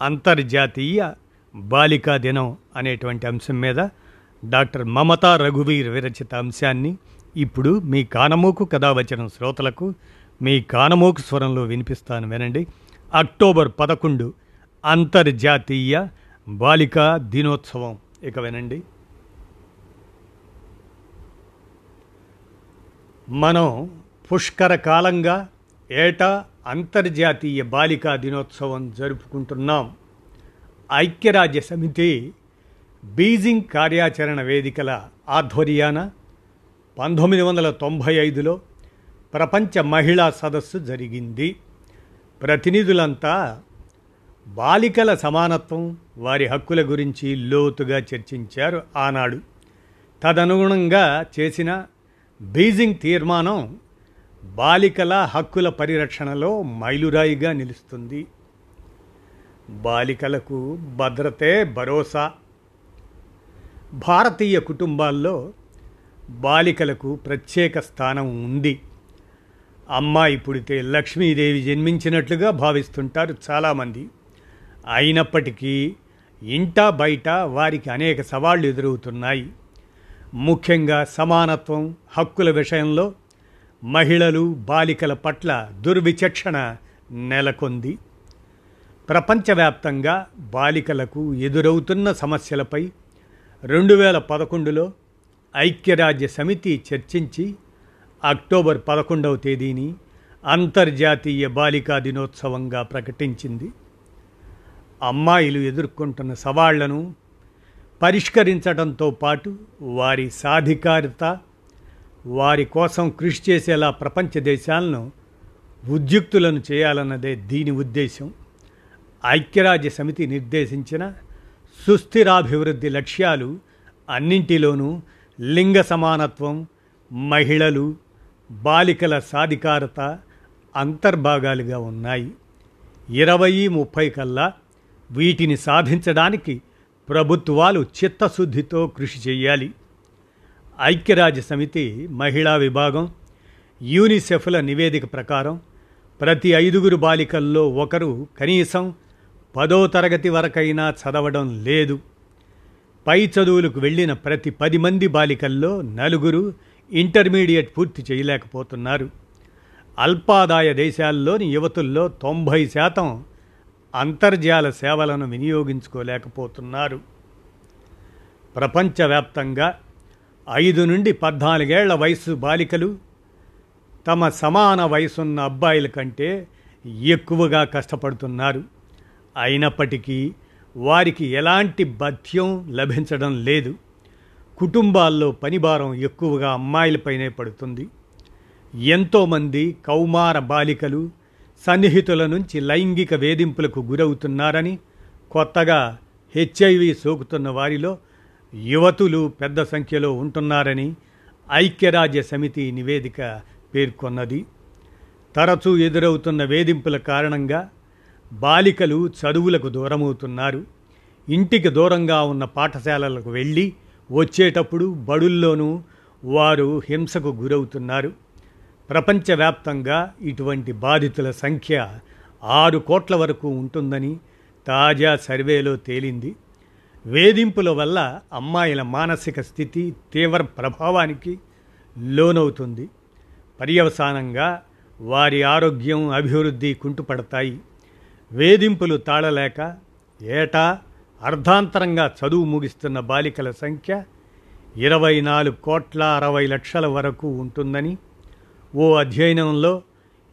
అంతర్జాతీయ బాలికా దినం అనేటువంటి అంశం మీద డాక్టర్ మమతా రఘువీర్ విరచిత అంశాన్ని ఇప్పుడు మీ కానమోకు కథావచనం శ్రోతలకు మీ కానమోకు స్వరంలో వినిపిస్తాను వినండి. అక్టోబర్ పదకొండు అంతర్జాతీయ బాలికా దినోత్సవం. ఇక వినండి. మనం పుష్కర కాలంగా ఏటా అంతర్జాతీయ బాలికా దినోత్సవం జరుపుకుంటున్నాం. ఐక్యరాజ్య సమితి బీజింగ్ కార్యాచరణ వేదికల ఆధ్వర్యాన పంతొమ్మిది వందల తొంభై ఐదులో ప్రపంచ మహిళా సదస్సు జరిగింది. ప్రతినిధులంతా బాలికల సమానత్వం వారి హక్కుల గురించి లోతుగా చర్చించారు ఆనాడు. తదనుగుణంగా చేసిన బీజింగ్ తీర్మానం బాలికల హక్కుల పరిరక్షణలో మైలురాయిగా నిలుస్తుంది. బాలికలకు భద్రతే భరోసా. భారతీయ కుటుంబాల్లో బాలికలకు ప్రత్యేక స్థానం ఉంది. అమ్మాయి పుడితే లక్ష్మీదేవి జన్మించినట్లుగా భావిస్తుంటారు చాలామంది. అయినప్పటికీ ఇంటా బయట వారికి అనేక సవాళ్ళు ఎదురవుతున్నాయి. ముఖ్యంగా సమానత్వం హక్కుల విషయంలో మహిళలు బాలికల పట్ల దుర్విచక్షణ నెలకొంది. ప్రపంచవ్యాప్తంగా బాలికలకు ఎదురవుతున్న సమస్యలపై రెండు వేల పదకొండులో ఐక్యరాజ్య సమితి చర్చించి అక్టోబర్ పదకొండవ తేదీని అంతర్జాతీయ బాలికా దినోత్సవంగా ప్రకటించింది. అమ్మాయిలు ఎదుర్కొంటున్న సవాళ్ళను పరిష్కరించడంతో పాటు వారి సాధికారిత వారి కోసం కృషి చేసేలా ప్రపంచ దేశాలను ఉద్యుక్తులను చేయాలన్నదే దీని ఉద్దేశం. ఐక్యరాజ్య సమితి నిర్దేశించిన సుస్థిరాభివృద్ధి లక్ష్యాలు అన్నింటిలోనూ లింగ సమానత్వం మహిళలు బాలికల సాధికారత అంతర్భాగాలుగా ఉన్నాయి. ఇరవై ముప్పై కల్లా వీటిని సాధించడానికి ప్రభుత్వాలు చిత్తశుద్ధితో కృషి చేయాలి. ఐక్యరాజ్య సమితి మహిళా విభాగం యూనిసెఫ్ల నివేదిక ప్రకారం ప్రతి ఐదుగురు బాలికల్లో ఒకరు కనీసం పదో తరగతి వరకైనా చదవడం లేదు. పై చదువులకు వెళ్ళిన ప్రతి పది మంది బాలికల్లో నలుగురు ఇంటర్మీడియట్ పూర్తి చేయలేకపోతున్నారు. అల్పాదాయ దేశాల్లోని యువతుల్లో తొంభై శాతం అంతర్జాల సేవలను వినియోగించుకోలేకపోతున్నారు. ప్రపంచవ్యాప్తంగా ఐదు నుండి పద్నాలుగేళ్ళ వయసు బాలికలు తమ సమాన వయసున్న అబ్బాయిల కంటే ఎక్కువగా కష్టపడుతున్నారు. అయినప్పటికీ వారికి ఎలాంటి భత్యం లభించడం లేదు. కుటుంబాల్లో పనిభారం ఎక్కువగా అమ్మాయిలపైనే పడుతుంది. ఎంతోమంది కౌమార బాలికలు సన్నిహితుల నుంచి లైంగిక వేధింపులకు గురవుతున్నారని కొత్తగా హెచ్ఐవి సోకుతున్న వారిలో యువతులు పెద్ద సంఖ్యలో ఉంటున్నారని ఐక్యరాజ్య సమితి నివేదిక పేర్కొన్నది. తరచూ ఎదురవుతున్న వేధింపుల కారణంగా బాలికలు చదువులకు దూరమవుతున్నారు. ఇంటికి దూరంగా ఉన్న పాఠశాలలకు వెళ్ళి వచ్చేటప్పుడు బడుల్లోనూ వారు హింసకు గురవుతున్నారు. ప్రపంచవ్యాప్తంగా ఇటువంటి బాధితుల సంఖ్య ఆరు కోట్ల వరకు ఉంటుందని తాజా సర్వేలో తేలింది. వేధింపుల వల్ల అమ్మాయిల మానసిక స్థితి తీవ్ర ప్రభావానికి లోనవుతుంది. పర్యవసానంగా వారి ఆరోగ్యం అభివృద్ధి కుంటుపడతాయి. వేధింపులు తాళలేక ఏటా అర్ధాంతరంగా చదువు ముగిస్తున్న బాలికల సంఖ్య ఇరవై నాలుగు కోట్ల అరవై లక్షల వరకు ఉంటుందని ఓ అధ్యయనంలో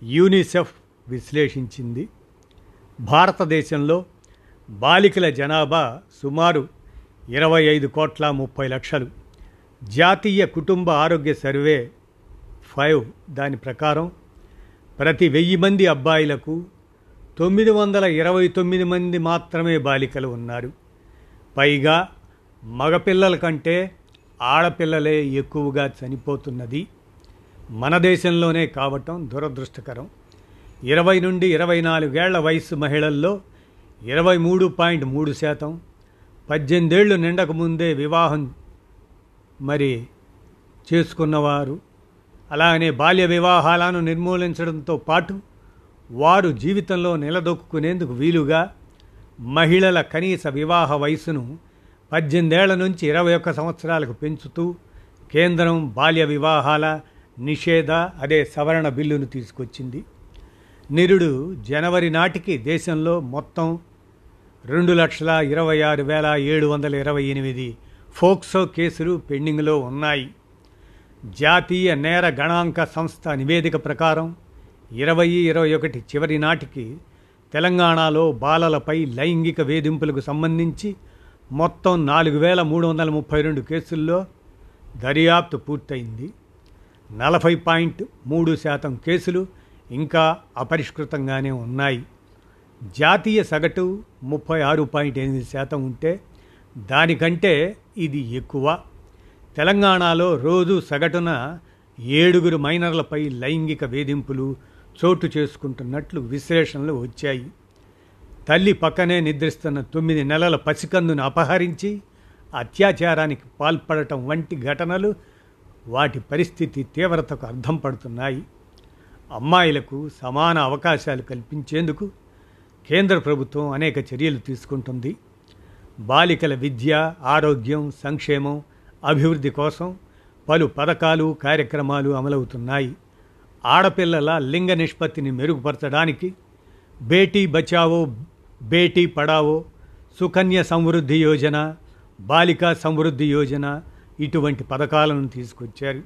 యూనిసెఫ్ విశ్లేషించింది. భారతదేశంలో బాలికల జనాభా సుమారు ఇరవై ఐదు కోట్ల ముప్పై లక్షలు. జాతీయ కుటుంబ ఆరోగ్య సర్వే ఫైవ్ దాని ప్రకారం ప్రతి వెయ్యి మంది అబ్బాయిలకు తొమ్మిది వందల ఇరవై తొమ్మిది మంది మాత్రమే బాలికలు ఉన్నారు. పైగా మగపిల్లల కంటే ఆడపిల్లలే ఎక్కువగా చనిపోతున్నది. మన దేశంలోనే కావటం దురదృష్టకరం. ఇరవై నుండి ఇరవై నాలుగేళ్ళ వయసు మహిళల్లో ఇరవై మూడు పాయింట్ మూడు శాతం. పద్దెనిమిదేళ్ళు నిండక ముందే వివాహం మరి చేసుకున్నవారు అలానే బాల్య వివాహాలను నిర్మూలించడంతో పాటు వారు జీవితంలో నిలదొక్కునేందుకు వీలుగా మహిళల కనీస వివాహ వయసును పద్దెనిమిదేళ్ళ నుంచి ఇరవై ఒక్క సంవత్సరాలకు పెంచుతూ కేంద్రం బాల్య వివాహాల నిషేధ అదే సవరణ బిల్లును తీసుకొచ్చింది. నిరుడు జనవరి నాటికి దేశంలో మొత్తం రెండు లక్షల ఇరవై ఆరు వేల ఏడు వందల ఇరవై ఎనిమిది ఫోక్సో కేసులు పెండింగ్లో ఉన్నాయి. జాతీయ నేర గణాంక సంస్థ నివేదిక ప్రకారం ఇరవై ఇరవై ఒకటి చివరి నాటికి తెలంగాణలో బాలలపై లైంగిక వేధింపులకు సంబంధించి మొత్తం నాలుగు వేల మూడు వందల ముప్పై రెండు కేసుల్లో దర్యాప్తు పూర్తయింది. నలభై పాయింట్ మూడు శాతం కేసులు ఇంకా అపరిష్కృతంగానే ఉన్నాయి. జాతీయ సగటు ముప్పై ఆరు పాయింట్ ఎనిమిది శాతం ఉంటే దానికంటే ఇది ఎక్కువ. తెలంగాణలో రోజు సగటున ఏడుగురు మైనర్లపై లైంగిక వేధింపులు చోటు చేసుకుంటున్నట్లు విశ్లేషణలు వచ్చాయి. తల్లి పక్కనే నిద్రిస్తున్న తొమ్మిది నెలల పసికందును అపహరించి అత్యాచారానికి పాల్పడటం వంటి ఘటనలు వాటి పరిస్థితి తీవ్రతకు అర్థం పడుతున్నాయి. అమ్మాయిలకు సమాన అవకాశాలు కల్పించేందుకు కేంద్ర ప్రభుత్వం అనేక చర్యలు తీసుకుంటుంది. బాలికల విద్య ఆరోగ్యం సంక్షేమం అభివృద్ధి కోసం పలు పథకాలు కార్యక్రమాలు అమలవుతున్నాయి. ఆడపిల్లల లింగ నిష్పత్తిని మెరుగుపరచడానికి బేటీ బచావో బేటీ పడావో సుకన్య సమృద్ధి యోజన బాలికా సమృద్ధి యోజన ఇటువంటి పథకాలను తీసుకొచ్చారు.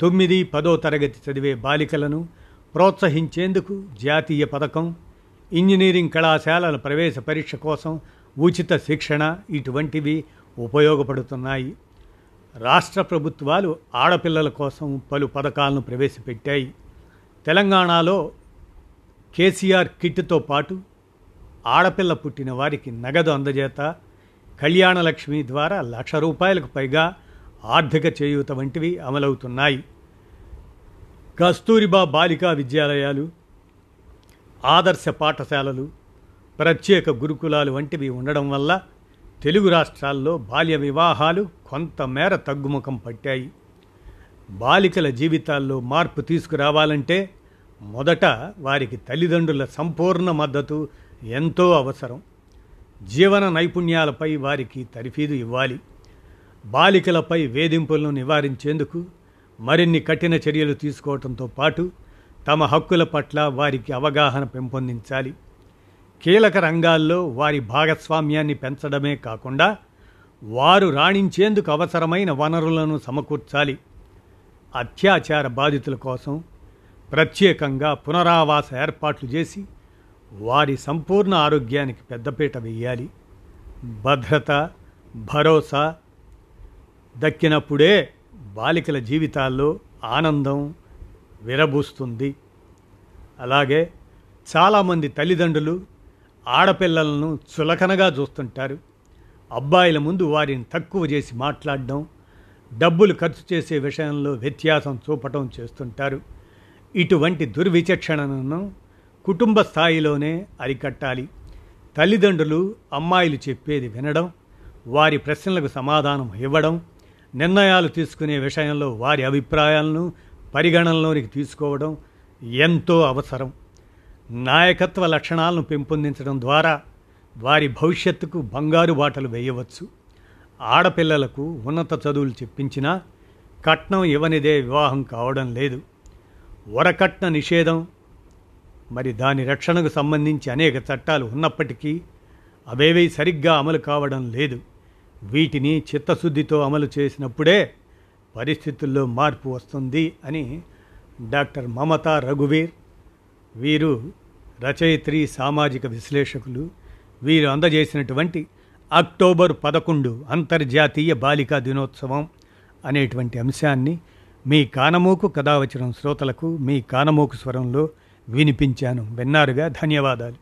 తొమ్మిది పదో తరగతి చదివే బాలికలను ప్రోత్సహించేందుకు జాతీయ పథకం ఇంజనీరింగ్ కళాశాలల ప్రవేశ పరీక్ష కోసం ఉచిత శిక్షణ ఇటువంటివి ఉపయోగపడుతున్నాయి. రాష్ట్ర ప్రభుత్వాలు ఆడపిల్లల కోసం పలు పథకాలను ప్రవేశపెట్టాయి. తెలంగాణలో కేసీఆర్ కిట్తో పాటు ఆడపిల్ల పుట్టిన వారికి నగదు అందజేత కళ్యాణలక్ష్మి ద్వారా లక్ష రూపాయలకు పైగా ఆర్థిక చేయూత వంటివి అమలవుతున్నాయి. కస్తూరిబా బాలికా విద్యాలయాలు ఆదర్శ పాఠశాలలు ప్రత్యేక గురుకులాలు వంటివి ఉండడం వల్ల తెలుగు రాష్ట్రాల్లో బాల్య వివాహాలు కొంతమేర తగ్గుముఖం పట్టాయి. బాలికల జీవితాల్లో మార్పు తీసుకురావాలంటే మొదట వారికి తల్లిదండ్రుల సంపూర్ణ మద్దతు ఎంతో అవసరం. జీవన నైపుణ్యాలపై వారికి తరిఫీదు ఇవ్వాలి. బాలికలపై వేధింపులను నివారించేందుకు మరిన్ని కఠిన చర్యలు తీసుకోవడంతో పాటు తమ హక్కుల పట్ల వారికి అవగాహన పెంపొందించాలి. కీలక రంగాల్లో వారి భాగస్వామ్యాన్ని పెంచడమే కాకుండా వారు రాణించేందుకు అవసరమైన వనరులను సమకూర్చాలి. అత్యాచార బాధితుల కోసం ప్రత్యేకంగా పునరావాస ఏర్పాట్లు చేసి వారి సంపూర్ణ ఆరోగ్యానికి పెద్దపీట వేయాలి. భద్రత భరోసా దక్కినప్పుడే బాలికల జీవితాల్లో ఆనందం విరబూస్తుంది. అలాగే చాలామంది తల్లిదండ్రులు ఆడపిల్లలను చులకనగా చూస్తుంటారు. అబ్బాయిల ముందు వారిని తక్కువ చేసి మాట్లాడడం డబ్బులు ఖర్చు చేసే విషయంలో వ్యత్యాసం చూపటం చేస్తుంటారు. ఇటువంటి దుర్విచక్షణను కుటుంబ స్థాయిలోనే అరికట్టాలి. తల్లిదండ్రులు అమ్మాయిలు చెప్పేది వినడం వారి ప్రశ్నలకు సమాధానం ఇవ్వడం నిర్ణయాలు తీసుకునే విషయంలో వారి అభిప్రాయాలను పరిగణనలోనికి తీసుకోవడం ఎంతో అవసరం. నాయకత్వ లక్షణాలను పెంపొందించడం ద్వారా వారి భవిష్యత్తుకు బంగారు బాటలు వేయవచ్చు. ఆడపిల్లలకు ఉన్నత చదువులు చెప్పించినా కట్నం ఇవ్వనిదే వివాహం కావడం లేదు. వరకట్న నిషేధం మరి దాని రక్షణకు సంబంధించి అనేక చట్టాలు ఉన్నప్పటికీ అవేవీ సరిగ్గా అమలు కావడం లేదు. వీటిని చిత్తశుద్ధితో అమలు చేసినప్పుడే పరిస్థితుల్లో మార్పు వస్తుంది అని డాక్టర్ మమతా రఘువీర్ వీరు రచయిత్రి సామాజిక విశ్లేషకులు వీరు అందజేసినటువంటి అక్టోబర్ పదకొండు అంతర్జాతీయ బాలికా దినోత్సవం అనేటువంటి అంశాన్ని మీ కానమోకు కథావచనం శ్రోతలకు మీ కానమోకు స్వరంలో వినిపించాను. విన్నారుగా? ధన్యవాదాలు.